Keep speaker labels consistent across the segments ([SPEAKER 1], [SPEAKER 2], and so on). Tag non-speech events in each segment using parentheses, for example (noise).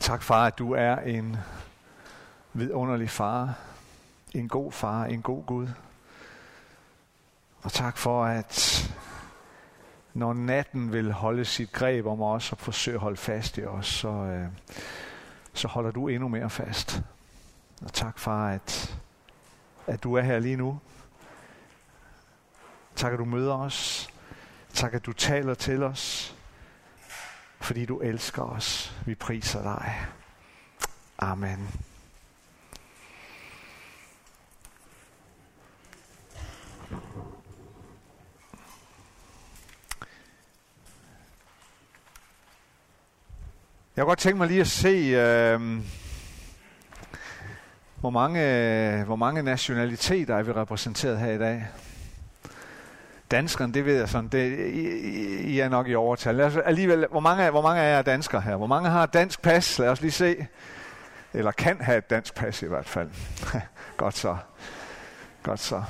[SPEAKER 1] Tak far, at du er en vidunderlig far, en god far, en god Gud. Og tak for, at når natten vil holde sit greb om os og forsøge at holde fast i os, så, øh, så holder du endnu mere fast. Og tak far, at, at du er her lige nu. Tak, at du møder os. Tak, at du taler til os fordi du elsker os. Vi priser dig. Amen. Jeg kunne godt tænke mig lige at se, øh, hvor, mange, hvor mange nationaliteter er vi repræsenteret her i dag. Danskerne, det ved jeg sådan, det, I, I er nok i overtal. Lad os, alligevel, hvor mange, hvor mange af jer er danskere her? Hvor mange har dansk pas? Lad os lige se. Eller kan have et dansk pas i hvert fald. (laughs) Godt så. Godt så.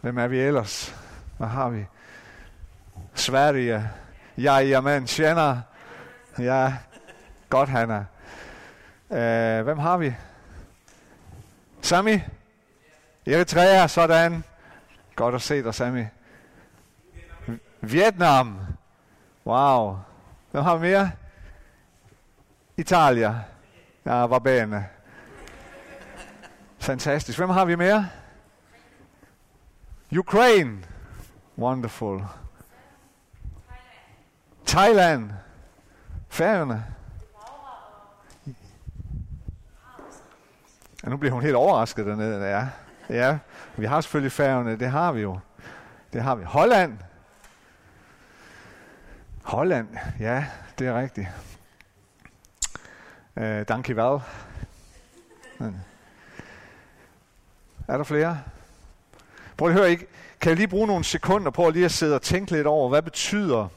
[SPEAKER 1] Hvem er vi ellers? Hvad har vi? Sverige. Ja, jamen, tjener. Ja, godt, Hanna. Uh, hvem har vi? Sami? Eritrea, sådan. Godt at se dig, Sami. Vietnam. Wow. Hvem har mere? Italia. Ja, var bene. Fantastisk. Hvem har vi mere? Ukraine. Wonderful. Thailand. Færøerne. Ja, nu bliver hun helt overrasket dernede. Ja, ja. vi har selvfølgelig færgerne. det har vi jo. Det har vi. Holland. Holland, ja, det er rigtigt. Øh, uh, vel. Er der flere? Prøv at høre, ikke? kan jeg lige bruge nogle sekunder på at lige at sidde og tænke lidt over, hvad betyder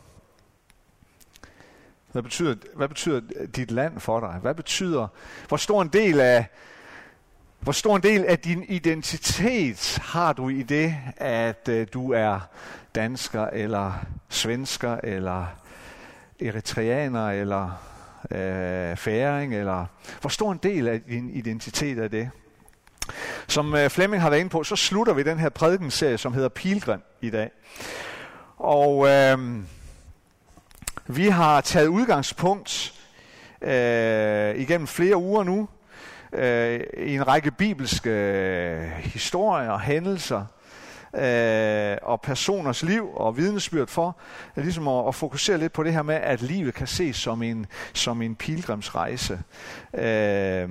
[SPEAKER 1] hvad betyder, hvad betyder dit land for dig? Hvad betyder, hvor stor en del af, hvor stor en del af din identitet har du i det, at uh, du er dansker, eller svensker, eller eritreaner, eller øh, færing, eller hvor stor en del af din identitet er det? Som øh, Flemming har været inde på, så slutter vi den her prædikenserie, som hedder Pilgrim i dag. Og øh, vi har taget udgangspunkt øh, igennem flere uger nu øh, i en række bibelske øh, historier, hændelser øh, og personers liv og vidnesbyrd for ligesom at, at fokusere lidt på det her med, at livet kan ses som en, som en pilgrimsrejse. Øh,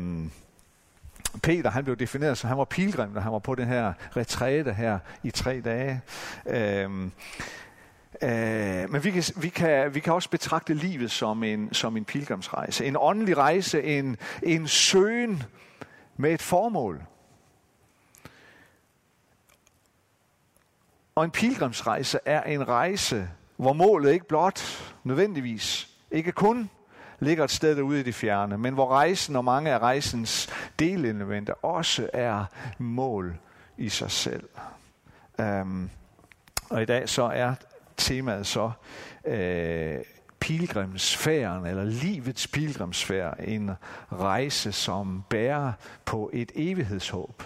[SPEAKER 1] Peter, han blev defineret som, han var pilgrim, når han var på den her retræte her i tre dage. Øh, Øh, men vi kan, vi, kan, vi kan også betragte livet som en, som en pilgrimsrejse. En åndelig rejse, en, en søgen med et formål. Og en pilgrimsrejse er en rejse, hvor målet ikke blot nødvendigvis, ikke kun ligger et sted derude i det fjerne, men hvor rejsen og mange af rejsens delelementer også er mål i sig selv. Um, og i dag så er temaet så øh, pilgrimsfærden, eller livets pilgrimsfærd, en rejse, som bærer på et evighedshåb.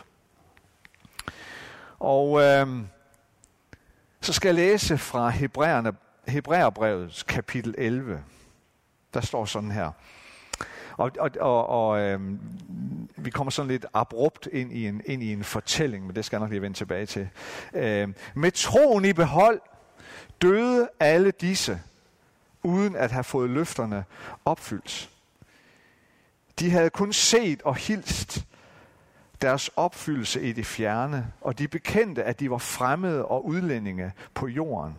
[SPEAKER 1] Og øh, så skal jeg læse fra Hebræerne, Hebræerbrevets kapitel 11. Der står sådan her. Og, og, og, og øh, vi kommer sådan lidt abrupt ind i, en, ind i en fortælling, men det skal jeg nok lige vende tilbage til. Øh, med troen i behold, døde alle disse, uden at have fået løfterne opfyldt. De havde kun set og hilst deres opfyldelse i det fjerne, og de bekendte, at de var fremmede og udlændinge på jorden.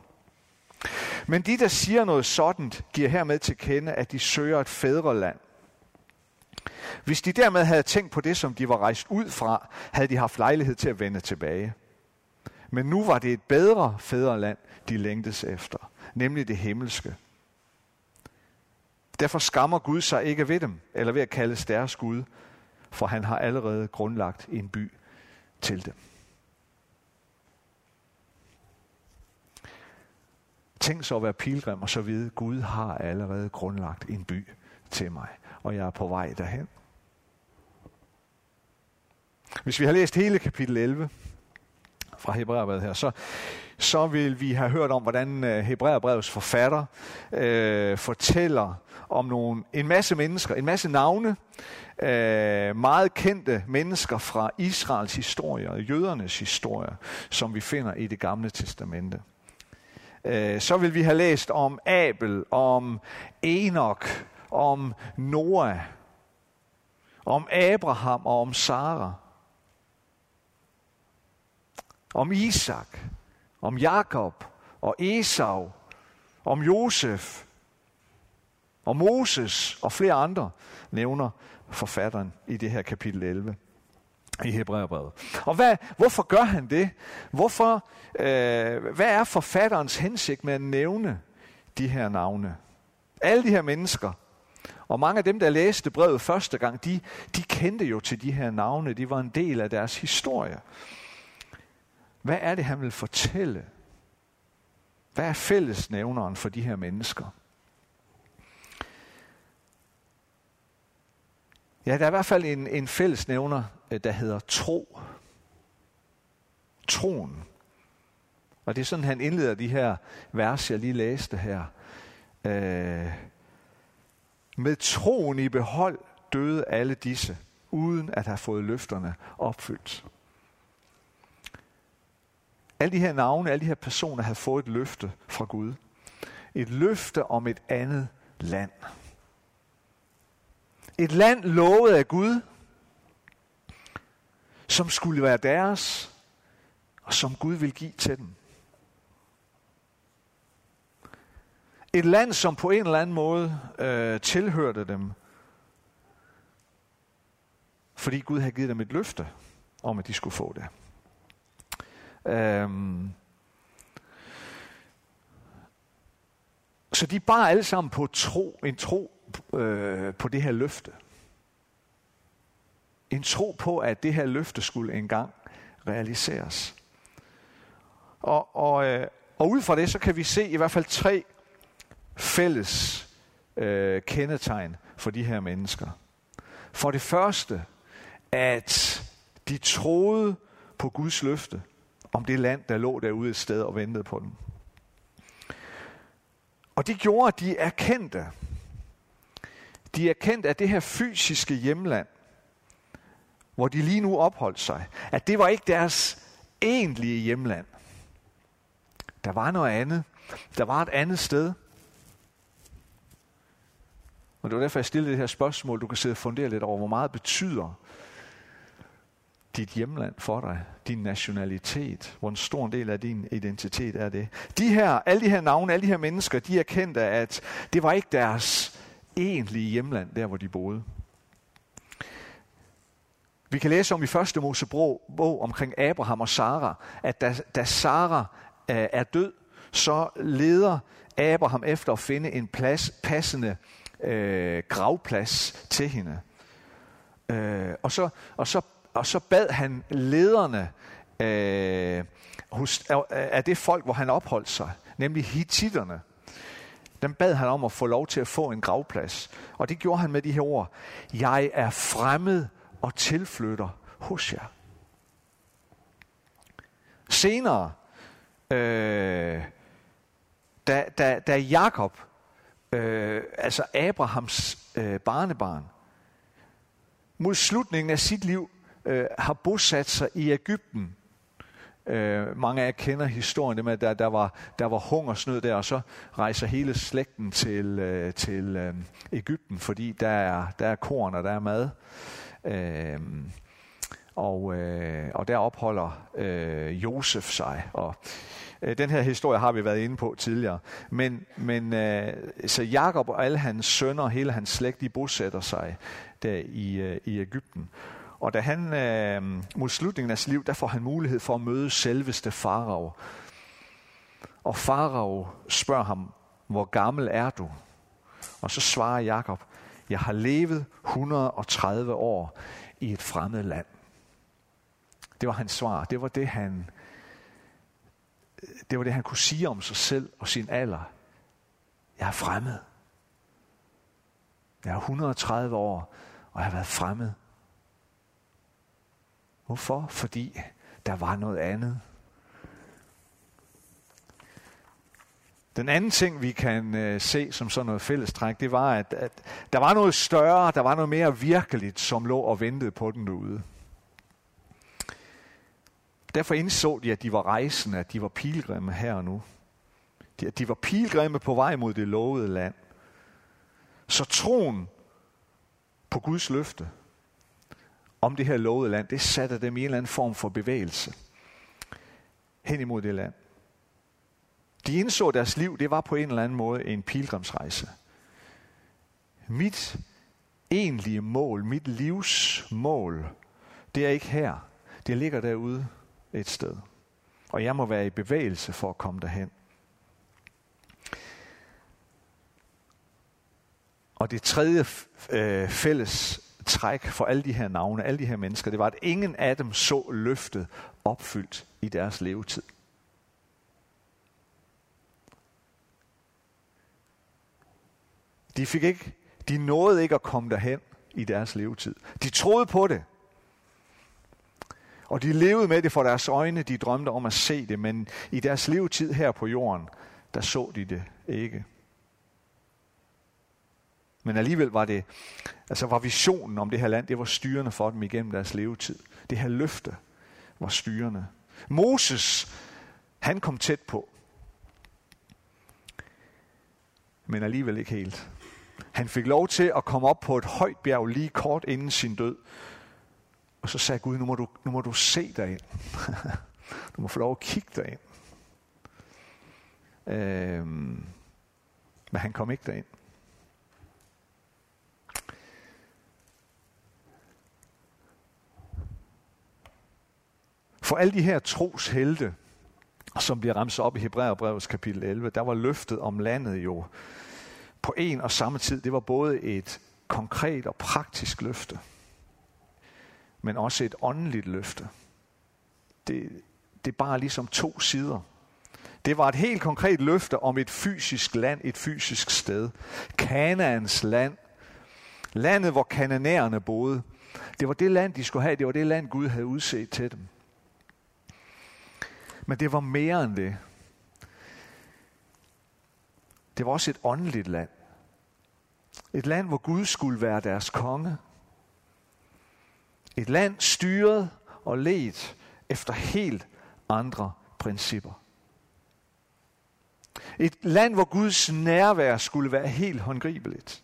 [SPEAKER 1] Men de, der siger noget sådan, giver hermed til kende, at de søger et fædreland. Hvis de dermed havde tænkt på det, som de var rejst ud fra, havde de haft lejlighed til at vende tilbage. Men nu var det et bedre fædreland, de længtes efter, nemlig det himmelske. Derfor skammer Gud sig ikke ved dem, eller ved at kalde deres Gud, for han har allerede grundlagt en by til dem. Tænk så at være pilgrim og så vide, Gud har allerede grundlagt en by til mig, og jeg er på vej derhen. Hvis vi har læst hele kapitel 11 fra Hebræerbrevet her, så, så vil vi have hørt om, hvordan øh, Hebræerbrevets forfatter øh, fortæller om nogle, en masse mennesker, en masse navne, øh, meget kendte mennesker fra Israels historie og jødernes historie, som vi finder i det gamle testamente. Øh, så vil vi have læst om Abel, om Enoch, om Noah, om Abraham og om Sara om Isak, om Jakob og Esau, om Josef, om Moses og flere andre, nævner forfatteren i det her kapitel 11 i Hebræerbrevet. Og hvad, hvorfor gør han det? Hvorfor, øh, hvad er forfatterens hensigt med at nævne de her navne? Alle de her mennesker, og mange af dem, der læste brevet første gang, de, de kendte jo til de her navne. De var en del af deres historie. Hvad er det, han vil fortælle? Hvad er fællesnævneren for de her mennesker? Ja, der er i hvert fald en, en fællesnævner, øh, der hedder tro. Troen. Og det er sådan, han indleder de her vers, jeg lige læste her. Øh, med troen i behold døde alle disse, uden at have fået løfterne opfyldt. Alle de her navne, alle de her personer havde fået et løfte fra Gud. Et løfte om et andet land. Et land lovet af Gud, som skulle være deres, og som Gud vil give til dem. Et land, som på en eller anden måde øh, tilhørte dem, fordi Gud havde givet dem et løfte om, at de skulle få det. Øhm, så de bar alle sammen på tro, en tro øh, på det her løfte. En tro på, at det her løfte skulle engang realiseres. Og, og, øh, og ud fra det, så kan vi se i hvert fald tre fælles øh, kendetegn for de her mennesker. For det første, at de troede på Guds løfte om det land, der lå derude et sted og ventede på dem. Og det gjorde, at de erkendte, de erkendte, at det her fysiske hjemland, hvor de lige nu opholdt sig, at det var ikke deres egentlige hjemland. Der var noget andet. Der var et andet sted. Og det var derfor, jeg stillede det her spørgsmål. Du kan sidde og fundere lidt over, hvor meget betyder dit hjemland for dig, din nationalitet, hvor en stor del af din identitet er det. De her, alle de her navne, alle de her mennesker, de erkendte, at det var ikke deres egentlige hjemland, der hvor de boede. Vi kan læse om i første Mosebog bog omkring Abraham og Sara, at da, da Sara øh, er død, så leder Abraham efter at finde en plads, passende øh, gravplads til hende. Øh, og, så, og så og så bad han lederne øh, hos, af det folk, hvor han opholdt sig, nemlig hititterne. Dem bad han om at få lov til at få en gravplads. Og det gjorde han med de her ord. Jeg er fremmed og tilflytter hos jer. Senere, øh, da, da, da Jakob, øh, altså Abrahams øh, barnebarn, mod slutningen af sit liv øh, har bosat sig i Ægypten. Øh, mange af jer kender historien med, at der, der, var, der var hungersnød der, og så rejser hele slægten til, øh, til øh, Ægypten, fordi der er, der er korn og der er mad. Øh, og, øh, og der opholder øh, Josef sig. Og øh, den her historie har vi været inde på tidligere. Men, men øh, så Jakob og alle hans sønner, hele hans slægt, de bosætter sig der i, øh, i Ægypten. Og da han øh, mod slutningen af sit liv, der får han mulighed for at møde selveste farao. Og farao spørger ham, hvor gammel er du? Og så svarer Jakob, jeg har levet 130 år i et fremmed land. Det var hans svar. Det var det, han, det var det, han kunne sige om sig selv og sin alder. Jeg er fremmed. Jeg er 130 år, og jeg har været fremmed. Hvorfor? Fordi der var noget andet. Den anden ting, vi kan øh, se som sådan noget fællestræk, det var, at, at der var noget større, der var noget mere virkeligt, som lå og ventede på den derude. Derfor indså de, at de var rejsende, at de var pilgrimme her og nu. De, At de var pilgrimme på vej mod det lovede land. Så troen på Guds løfte om det her lovede land, det satte dem i en eller anden form for bevægelse hen imod det land. De indså, at deres liv det var på en eller anden måde en pilgrimsrejse. Mit egentlige mål, mit livs mål, det er ikke her. Det ligger derude et sted. Og jeg må være i bevægelse for at komme derhen. Og det tredje øh, fælles træk for alle de her navne, alle de her mennesker, det var, at ingen af dem så løftet opfyldt i deres levetid. De fik ikke, de nåede ikke at komme derhen i deres levetid. De troede på det. Og de levede med det for deres øjne, de drømte om at se det, men i deres levetid her på jorden, der så de det ikke. Men alligevel var det, altså var visionen om det her land, det var styrende for dem igennem deres levetid. Det her løfte var styrende. Moses, han kom tæt på. Men alligevel ikke helt. Han fik lov til at komme op på et højt bjerg lige kort inden sin død. Og så sagde Gud, nu må du, nu må du se dig ind. (laughs) du må få lov at kigge dig ind. Øhm, men han kom ikke derind. For alle de her troshelte, som bliver ramt op i Hebræerbrevets kapitel 11, der var løftet om landet jo på en og samme tid. Det var både et konkret og praktisk løfte, men også et åndeligt løfte. Det, det er bare ligesom to sider. Det var et helt konkret løfte om et fysisk land, et fysisk sted. Kanaans land. Landet, hvor kananæerne boede. Det var det land, de skulle have. Det var det land, Gud havde udset til dem. Men det var mere end det. Det var også et åndeligt land. Et land, hvor Gud skulle være deres konge. Et land styret og ledt efter helt andre principper. Et land, hvor Guds nærvær skulle være helt håndgribeligt.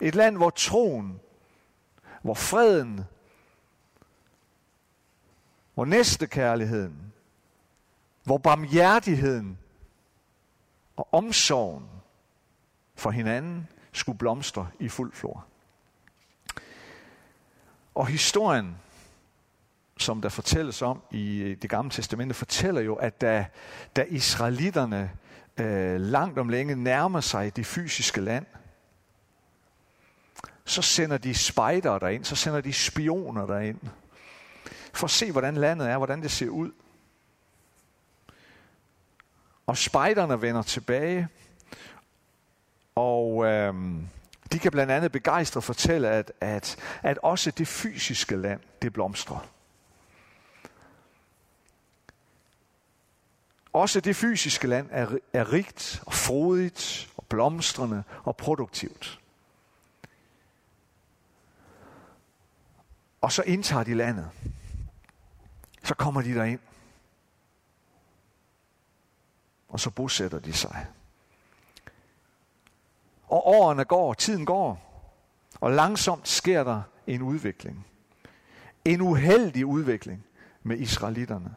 [SPEAKER 1] Et land, hvor troen, hvor freden, hvor næstekærligheden, hvor barmhjertigheden og omsorgen for hinanden skulle blomstre i fuld flor. Og historien, som der fortælles om i det gamle testamente, fortæller jo, at da, da israelitterne øh, langt om længe nærmer sig det fysiske land, så sender de spejdere derind, så sender de spioner derind, for at se, hvordan landet er, hvordan det ser ud. Og spejderne vender tilbage, og øh, de kan blandt andet begejstre fortælle, at, at, at også det fysiske land, det blomstrer. Også det fysiske land er, er rigt og frodigt og blomstrende og produktivt. Og så indtager de landet. Så kommer de derind. Og så bosætter de sig. Og årene går, tiden går, og langsomt sker der en udvikling. En uheldig udvikling med israelitterne.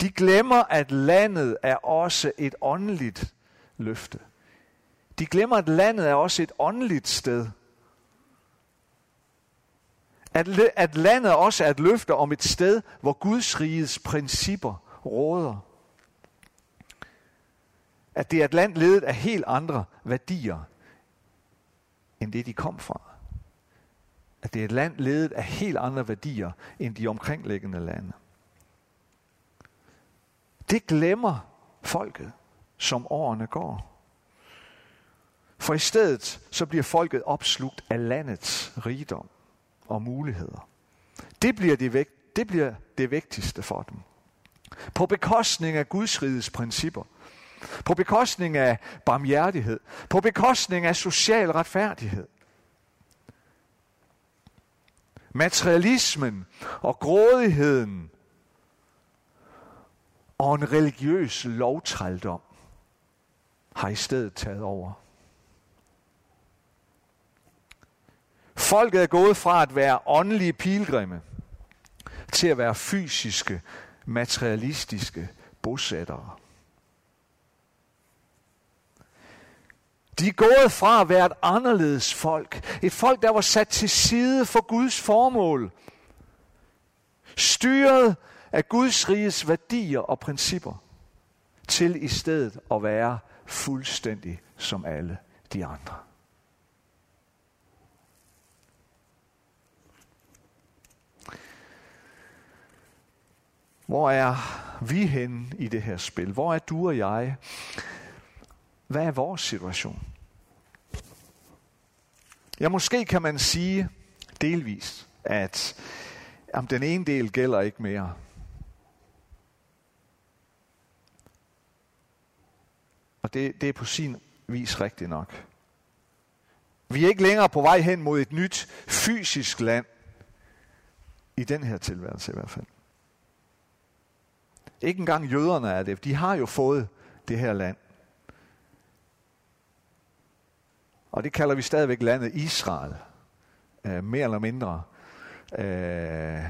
[SPEAKER 1] De glemmer, at landet er også et åndeligt løfte. De glemmer, at landet er også et åndeligt sted. At, at landet også er et løfte om et sted, hvor Guds rigets principper råder. At det er et land ledet af helt andre værdier, end det de kom fra. At det er et land ledet af helt andre værdier, end de omkringliggende lande. Det glemmer folket, som årene går. For i stedet så bliver folket opslugt af landets rigdom og muligheder. Det bliver det, vægt, det bliver det vigtigste for dem. På bekostning af Guds rigets principper. På bekostning af barmhjertighed. På bekostning af social retfærdighed. Materialismen og grådigheden og en religiøs lovtrældom har i stedet taget over. Folket er gået fra at være åndelige pilgrimme til at være fysiske, materialistiske bosættere. De er gået fra at være et anderledes folk. Et folk, der var sat til side for Guds formål. Styret af Guds riges værdier og principper. Til i stedet at være fuldstændig som alle de andre. Hvor er vi henne i det her spil? Hvor er du og jeg? Hvad er vores situation? Ja, måske kan man sige delvis, at jamen, den ene del gælder ikke mere. Og det, det er på sin vis rigtigt nok. Vi er ikke længere på vej hen mod et nyt fysisk land. I den her tilværelse i hvert fald. Ikke engang jøderne er det. De har jo fået det her land. Og det kalder vi stadigvæk landet Israel. Øh, mere eller mindre. Øh,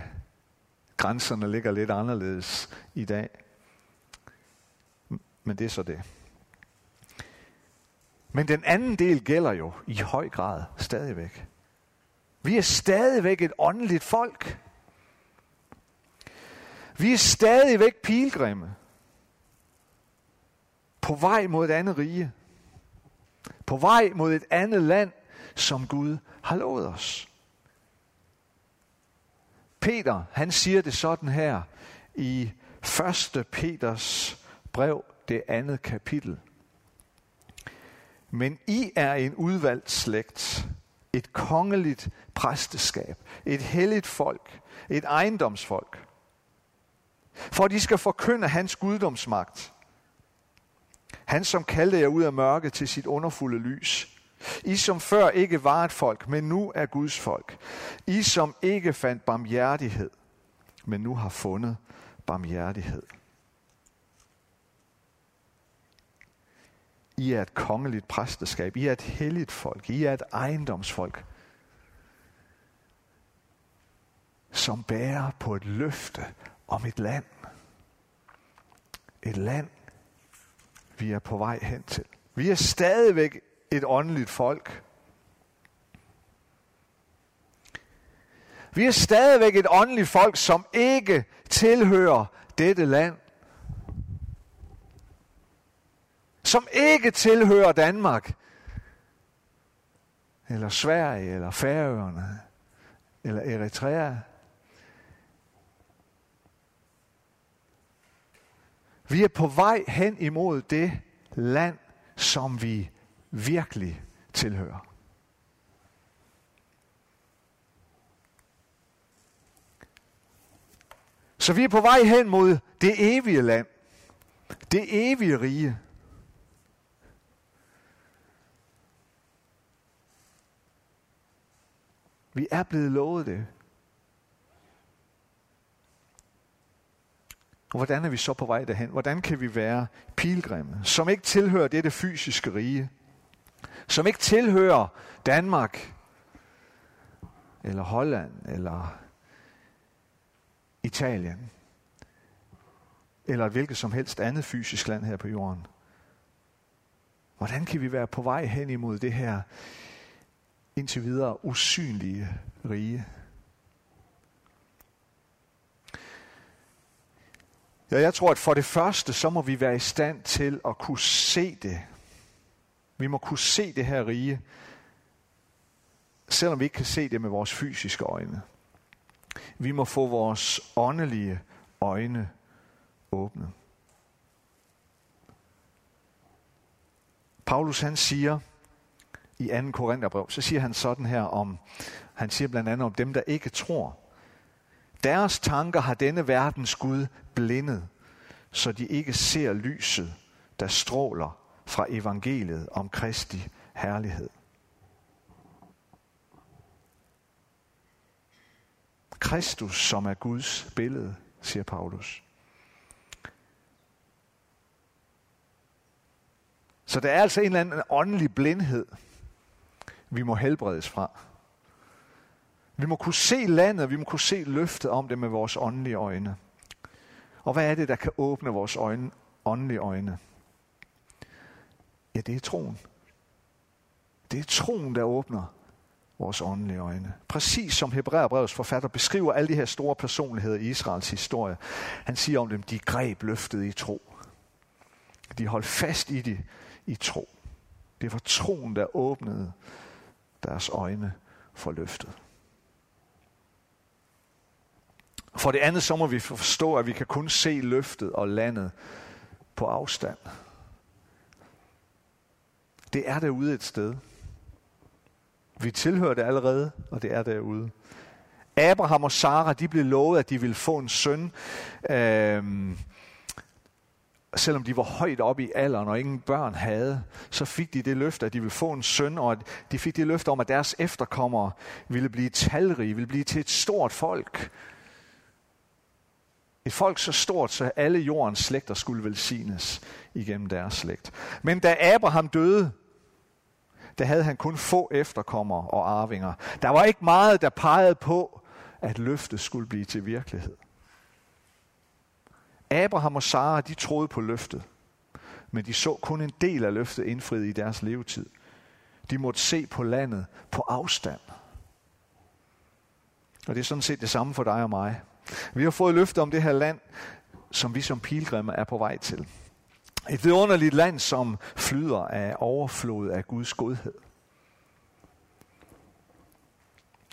[SPEAKER 1] grænserne ligger lidt anderledes i dag. Men det er så det. Men den anden del gælder jo i høj grad stadigvæk. Vi er stadigvæk et åndeligt folk. Vi er stadigvæk pilgrimme. På vej mod et andet rige. På vej mod et andet land, som Gud har lovet os. Peter, han siger det sådan her i 1. Peters brev, det andet kapitel. Men I er en udvalgt slægt, et kongeligt præsteskab, et helligt folk, et ejendomsfolk, for de skal forkynde hans guddomsmagt. Han, som kaldte jer ud af mørket til sit underfulde lys. I, som før ikke var et folk, men nu er Guds folk. I, som ikke fandt barmhjertighed, men nu har fundet barmhjertighed. I er et kongeligt præsteskab. I er et helligt folk. I er et ejendomsfolk, som bærer på et løfte om et land. Et land, vi er på vej hen til. Vi er stadigvæk et åndeligt folk. Vi er stadigvæk et åndeligt folk, som ikke tilhører dette land. Som ikke tilhører Danmark. Eller Sverige, eller Færøerne, eller Eritrea. Vi er på vej hen imod det land, som vi virkelig tilhører. Så vi er på vej hen mod det evige land. Det evige rige. Vi er blevet lovet det. Og hvordan er vi så på vej derhen? Hvordan kan vi være pilgrimme, som ikke tilhører dette fysiske rige? Som ikke tilhører Danmark, eller Holland, eller Italien, eller et hvilket som helst andet fysisk land her på jorden. Hvordan kan vi være på vej hen imod det her indtil videre usynlige rige? Ja, jeg tror, at for det første, så må vi være i stand til at kunne se det. Vi må kunne se det her rige, selvom vi ikke kan se det med vores fysiske øjne. Vi må få vores åndelige øjne åbne. Paulus han siger i 2. Korintherbrev, så siger han sådan her om, han siger blandt andet om dem, der ikke tror. Deres tanker har denne verdens Gud blindet, så de ikke ser lyset, der stråler fra evangeliet om Kristi herlighed. Kristus, som er Guds billede, siger Paulus. Så der er altså en eller anden åndelig blindhed, vi må helbredes fra. Vi må kunne se landet, vi må kunne se løftet om det med vores åndelige øjne. Og hvad er det, der kan åbne vores øjne, åndelige øjne? Ja, det er troen. Det er troen, der åbner vores åndelige øjne. Præcis som Hebræerbrevets forfatter beskriver alle de her store personligheder i Israels historie. Han siger om dem, de greb løftet i tro. De holdt fast i det i tro. Det var troen, der åbnede deres øjne for løftet. For det andet, så må vi forstå, at vi kan kun se løftet og landet på afstand. Det er derude et sted. Vi tilhører det allerede, og det er derude. Abraham og Sara, de blev lovet, at de ville få en søn, øh, selvom de var højt oppe i alderen og ingen børn havde, så fik de det løfte, at de ville få en søn, og at de fik det løfte om, at deres efterkommere ville blive talrige, ville blive til et stort folk. Et folk så stort, så alle jordens slægter skulle velsignes igennem deres slægt. Men da Abraham døde, der havde han kun få efterkommere og arvinger. Der var ikke meget, der pegede på, at løftet skulle blive til virkelighed. Abraham og Sara, de troede på løftet, men de så kun en del af løftet indfriet i deres levetid. De måtte se på landet på afstand. Og det er sådan set det samme for dig og mig. Vi har fået løfte om det her land, som vi som pilgrimme er på vej til. Et vidunderligt land, som flyder af overflod af Guds godhed.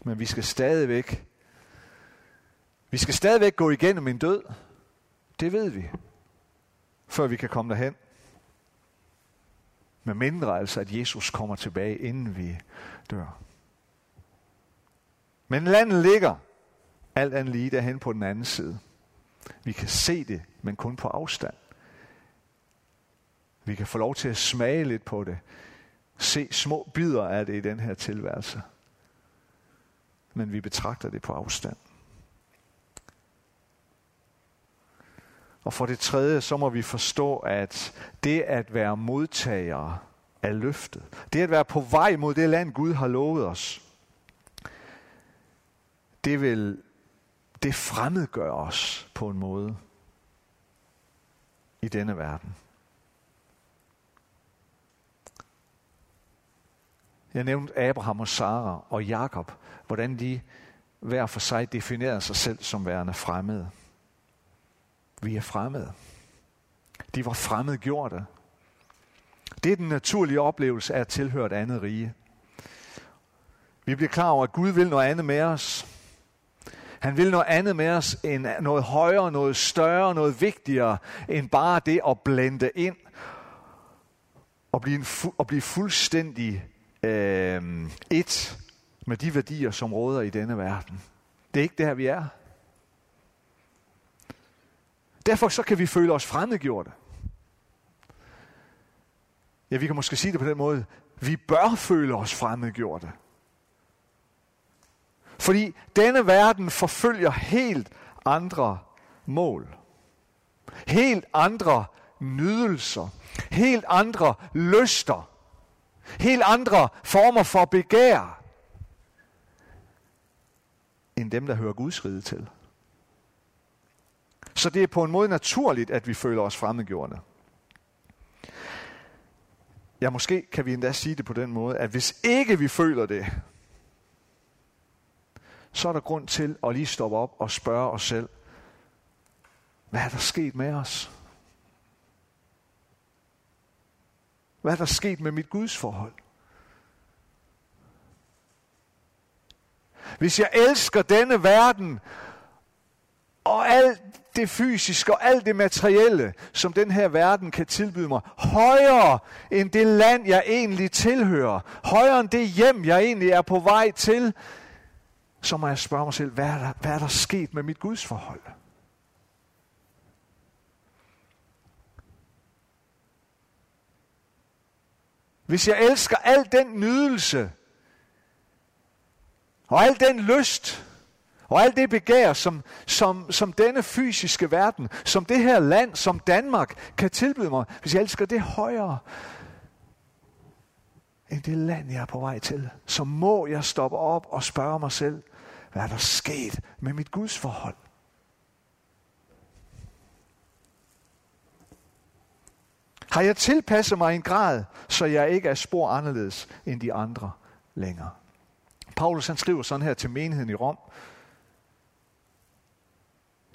[SPEAKER 1] Men vi skal stadigvæk, vi skal stadigvæk gå igennem en død. Det ved vi, før vi kan komme derhen. Med mindre altså, at Jesus kommer tilbage, inden vi dør. Men landet ligger alt andet lige derhen på den anden side. Vi kan se det, men kun på afstand. Vi kan få lov til at smage lidt på det. Se små bidder af det i den her tilværelse. Men vi betragter det på afstand. Og for det tredje, så må vi forstå, at det at være modtagere af løftet, det at være på vej mod det land, Gud har lovet os, det vil det fremmedgør os på en måde i denne verden. Jeg nævnte Abraham og Sara og Jakob, hvordan de hver for sig definerede sig selv som værende fremmede. Vi er fremmede. De var fremmedgjorte. Det er den naturlige oplevelse af at tilhøre et andet rige. Vi bliver klar over, at Gud vil noget andet med os. Han vil noget andet med os end noget højere, noget større, noget vigtigere, end bare det at blende ind og blive, en fu- og blive fuldstændig øh, et med de værdier, som råder i denne verden. Det er ikke der, vi er. Derfor så kan vi føle os fremmedgjorte. Ja, vi kan måske sige det på den måde. Vi bør føle os fremmedgjorte. Fordi denne verden forfølger helt andre mål. Helt andre nydelser. Helt andre lyster. Helt andre former for begær. End dem, der hører Guds rige til. Så det er på en måde naturligt, at vi føler os fremmedgjorte. Ja, måske kan vi endda sige det på den måde, at hvis ikke vi føler det, så er der grund til at lige stoppe op og spørge os selv, hvad er der sket med os? Hvad er der sket med mit Guds forhold? Hvis jeg elsker denne verden, og alt det fysiske og alt det materielle, som den her verden kan tilbyde mig, højere end det land, jeg egentlig tilhører, højere end det hjem, jeg egentlig er på vej til, så må jeg spørge mig selv, hvad er der, hvad er der sket med mit gudsforhold? Hvis jeg elsker al den nydelse, og al den lyst, og alt det begær, som, som, som denne fysiske verden, som det her land, som Danmark kan tilbyde mig, hvis jeg elsker det højere end det land, jeg er på vej til, så må jeg stoppe op og spørge mig selv, hvad er der sket med mit Guds forhold? Har jeg tilpasset mig en grad, så jeg ikke er spor anderledes end de andre længere? Paulus han skriver sådan her til menigheden i Rom.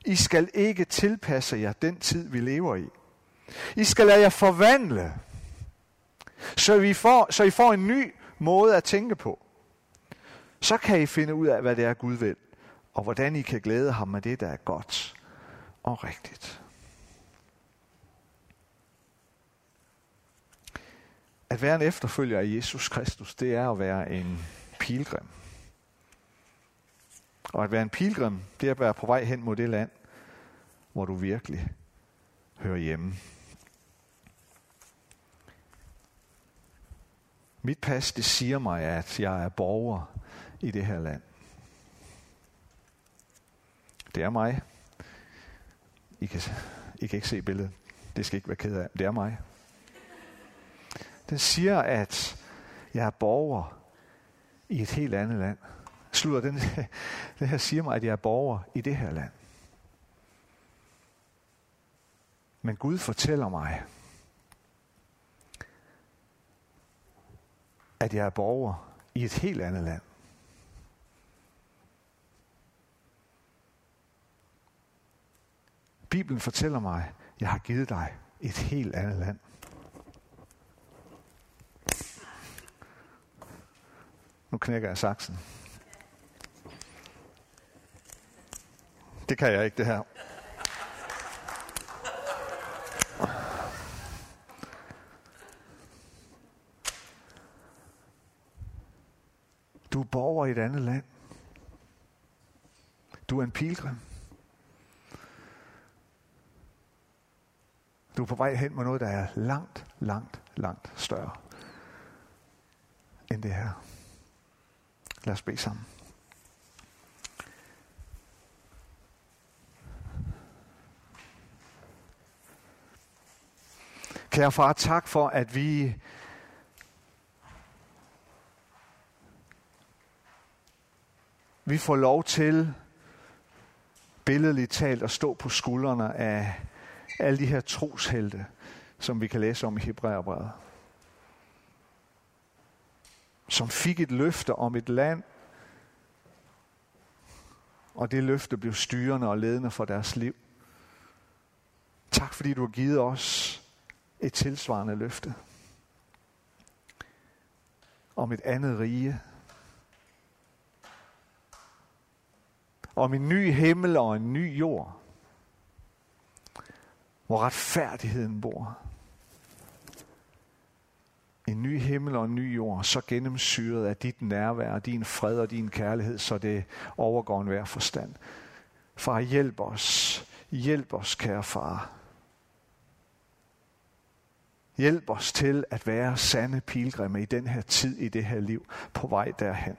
[SPEAKER 1] I skal ikke tilpasse jer den tid, vi lever i. I skal lade jer forvandle, så, vi får, så I får en ny måde at tænke på. Så kan I finde ud af, hvad det er, Gud vil, og hvordan I kan glæde ham med det, der er godt og rigtigt. At være en efterfølger af Jesus Kristus, det er at være en pilgrim. Og at være en pilgrim, det er at være på vej hen mod det land, hvor du virkelig hører hjemme. Mit pas, det siger mig, at jeg er borger i det her land. Det er mig. I kan, I kan ikke se billedet. Det skal ikke være ked af. Det er mig. Den siger, at jeg er borger i et helt andet land. Slutter den, (laughs) den her siger mig, at jeg er borger i det her land. Men Gud fortæller mig, at jeg er borger i et helt andet land. Bibelen fortæller mig, at jeg har givet dig et helt andet land. Nu knækker jeg saksen. Det kan jeg ikke, det her. Du er borger i et andet land. Du er en pilgrim. Du er på vej hen mod noget, der er langt, langt, langt større end det her. Lad os bede sammen. Kære far, tak for, at vi vi får lov til billedligt talt at stå på skuldrene af alle de her troshelte, som vi kan læse om i Hebræerbrevet. Som fik et løfte om et land, og det løfte blev styrende og ledende for deres liv. Tak fordi du har givet os et tilsvarende løfte om et andet rige, om en ny himmel og en ny jord, hvor retfærdigheden bor. En ny himmel og en ny jord, så gennemsyret af dit nærvær, din fred og din kærlighed, så det overgår en hver forstand. Far, hjælp os. Hjælp os, kære far. Hjælp os til at være sande pilgrimme i den her tid, i det her liv, på vej derhen.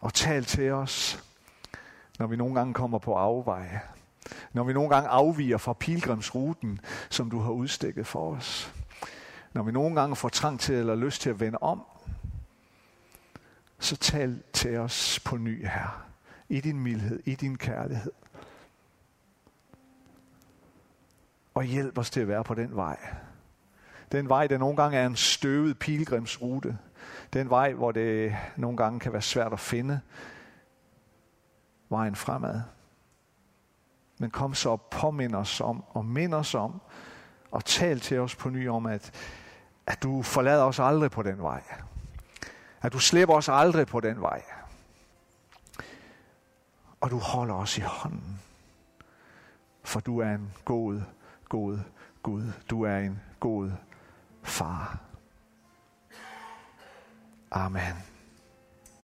[SPEAKER 1] Og tal til os, når vi nogle gange kommer på afveje. Når vi nogle gange afviger fra pilgrimsruten, som du har udstikket for os. Når vi nogle gange får trang til eller lyst til at vende om, så tal til os på ny her. I din mildhed, i din kærlighed. Og hjælp os til at være på den vej. Den vej, der nogle gange er en støvet pilgrimsrute. Den vej, hvor det nogle gange kan være svært at finde vejen fremad. Men kom så og påmind os om, og mind os om, og tal til os på ny om, at, at du forlader os aldrig på den vej. At du slipper os aldrig på den vej. og du holder os i hånden. For du er en god, god Gud. Du er en god far. Amen.